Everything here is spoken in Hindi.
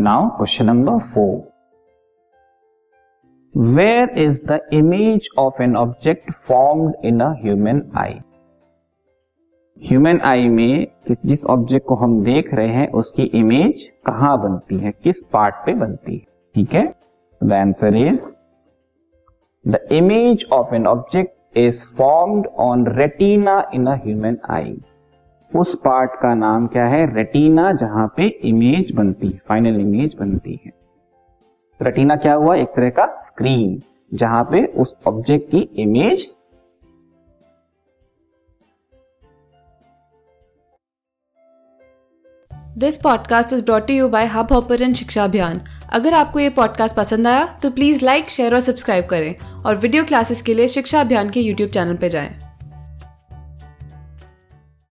Now question number four where is the image of an object formed in a human eye human eye में किस, जिस ऑब्जेक्ट को हम देख रहे हैं, उसकी इमेज कहाँ बनती है? किस पार्ट पे बनती है? ठीक है? The answer is the image of an object is formed on retina in a human eye उस पार्ट का नाम क्या है? रेटिना जहाँ पे इमेज बनती है फाइनल इमेज बनती है। रेटिना क्या हुआ? एक तरह का स्क्रीन जहाँ पे उस ऑब्जेक्ट की image this podcast is brought you by Hubhopper शिक्षा अभियान अगर आपको ये पॉडकास्ट पसंद आया तो प्लीज़ लाइक शेयर और सब्सक्राइब करें। और वीडियो क्लासेस के लिए शिक्षा अभियान के यूट्यूब चैनल पर जाएँ।